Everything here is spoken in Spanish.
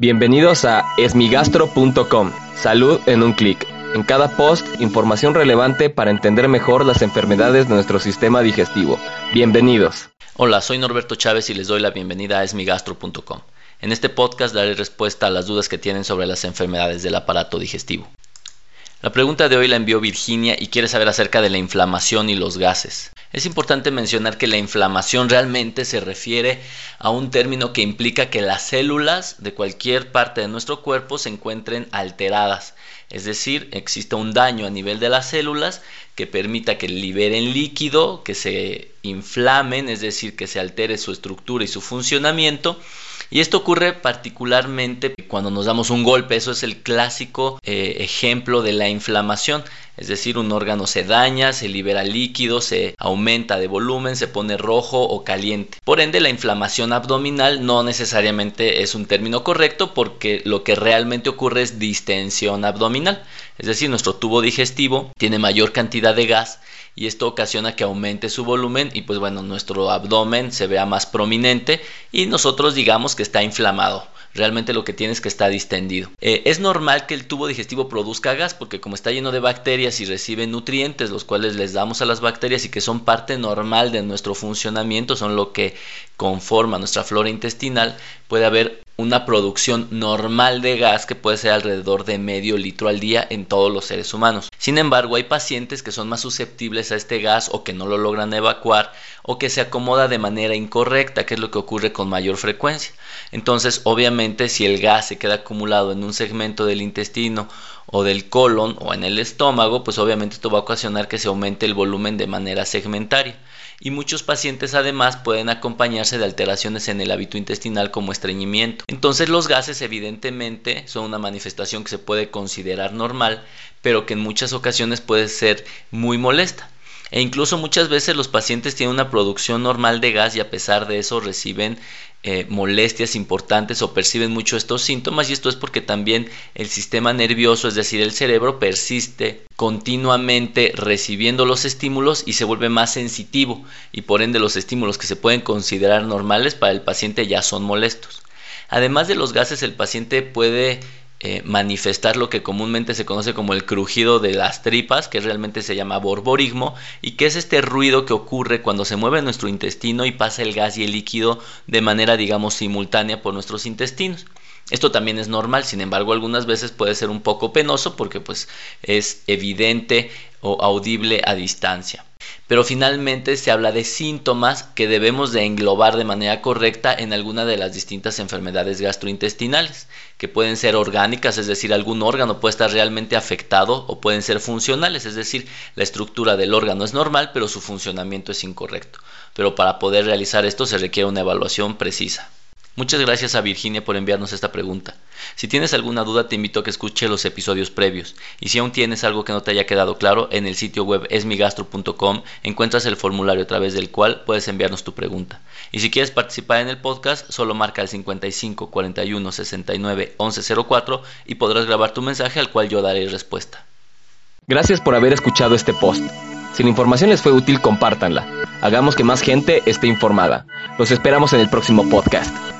Bienvenidos a esmigastro.com. Salud en un clic. En cada post, información relevante para entender mejor las enfermedades de nuestro sistema digestivo. Bienvenidos. Hola, soy Norberto Chávez y les doy la bienvenida a esmigastro.com. En este podcast daré respuesta a las dudas que tienen sobre las enfermedades del aparato digestivo. La pregunta de hoy la envió Virginia y quiere saber acerca de la inflamación y los gases. Es importante mencionar que la inflamación realmente se refiere a un término que implica que las células de cualquier parte de nuestro cuerpo se encuentren alteradas, es decir, existe un daño a nivel de las células que permita que liberen líquido, que se inflamen, es decir, que se altere su estructura y su funcionamiento y esto ocurre particularmente cuando nos damos un golpe, eso es el clásico eh, ejemplo de la inflamación. Es decir, un órgano se daña, se libera líquido, se aumenta de volumen, se pone rojo o caliente. Por ende, la inflamación abdominal no necesariamente es un término correcto porque lo que realmente ocurre es distensión abdominal. Es decir, nuestro tubo digestivo tiene mayor cantidad de gas y esto ocasiona que aumente su volumen y pues bueno, nuestro abdomen se vea más prominente y nosotros digamos que está inflamado. Realmente lo que tiene es que está distendido. Eh, es normal que el tubo digestivo produzca gas porque como está lleno de bacterias y recibe nutrientes, los cuales les damos a las bacterias y que son parte normal de nuestro funcionamiento, son lo que conforma nuestra flora intestinal, puede haber una producción normal de gas que puede ser alrededor de medio litro al día en todos los seres humanos. Sin embargo, hay pacientes que son más susceptibles a este gas o que no lo logran evacuar o que se acomoda de manera incorrecta, que es lo que ocurre con mayor frecuencia. Entonces, obviamente, si el gas se queda acumulado en un segmento del intestino o del colon o en el estómago, pues obviamente esto va a ocasionar que se aumente el volumen de manera segmentaria y muchos pacientes además pueden acompañarse de alteraciones en el hábito intestinal como estreñimiento. Entonces los gases evidentemente son una manifestación que se puede considerar normal, pero que en muchas ocasiones puede ser muy molesta. E incluso muchas veces los pacientes tienen una producción normal de gas y a pesar de eso reciben eh, molestias importantes o perciben mucho estos síntomas y esto es porque también el sistema nervioso, es decir, el cerebro persiste continuamente recibiendo los estímulos y se vuelve más sensitivo y por ende los estímulos que se pueden considerar normales para el paciente ya son molestos. Además de los gases, el paciente puede eh, manifestar lo que comúnmente se conoce como el crujido de las tripas, que realmente se llama borborismo, y que es este ruido que ocurre cuando se mueve nuestro intestino y pasa el gas y el líquido de manera, digamos, simultánea por nuestros intestinos. Esto también es normal, sin embargo, algunas veces puede ser un poco penoso porque pues es evidente o audible a distancia pero finalmente se habla de síntomas que debemos de englobar de manera correcta en alguna de las distintas enfermedades gastrointestinales, que pueden ser orgánicas, es decir, algún órgano puede estar realmente afectado o pueden ser funcionales, es decir, la estructura del órgano es normal, pero su funcionamiento es incorrecto. Pero para poder realizar esto se requiere una evaluación precisa. Muchas gracias a Virginia por enviarnos esta pregunta. Si tienes alguna duda te invito a que escuche los episodios previos y si aún tienes algo que no te haya quedado claro, en el sitio web esmigastro.com encuentras el formulario a través del cual puedes enviarnos tu pregunta. Y si quieres participar en el podcast, solo marca el 55 41 69 11 04 y podrás grabar tu mensaje al cual yo daré respuesta. Gracias por haber escuchado este post. Si la información les fue útil, compártanla. Hagamos que más gente esté informada. Los esperamos en el próximo podcast.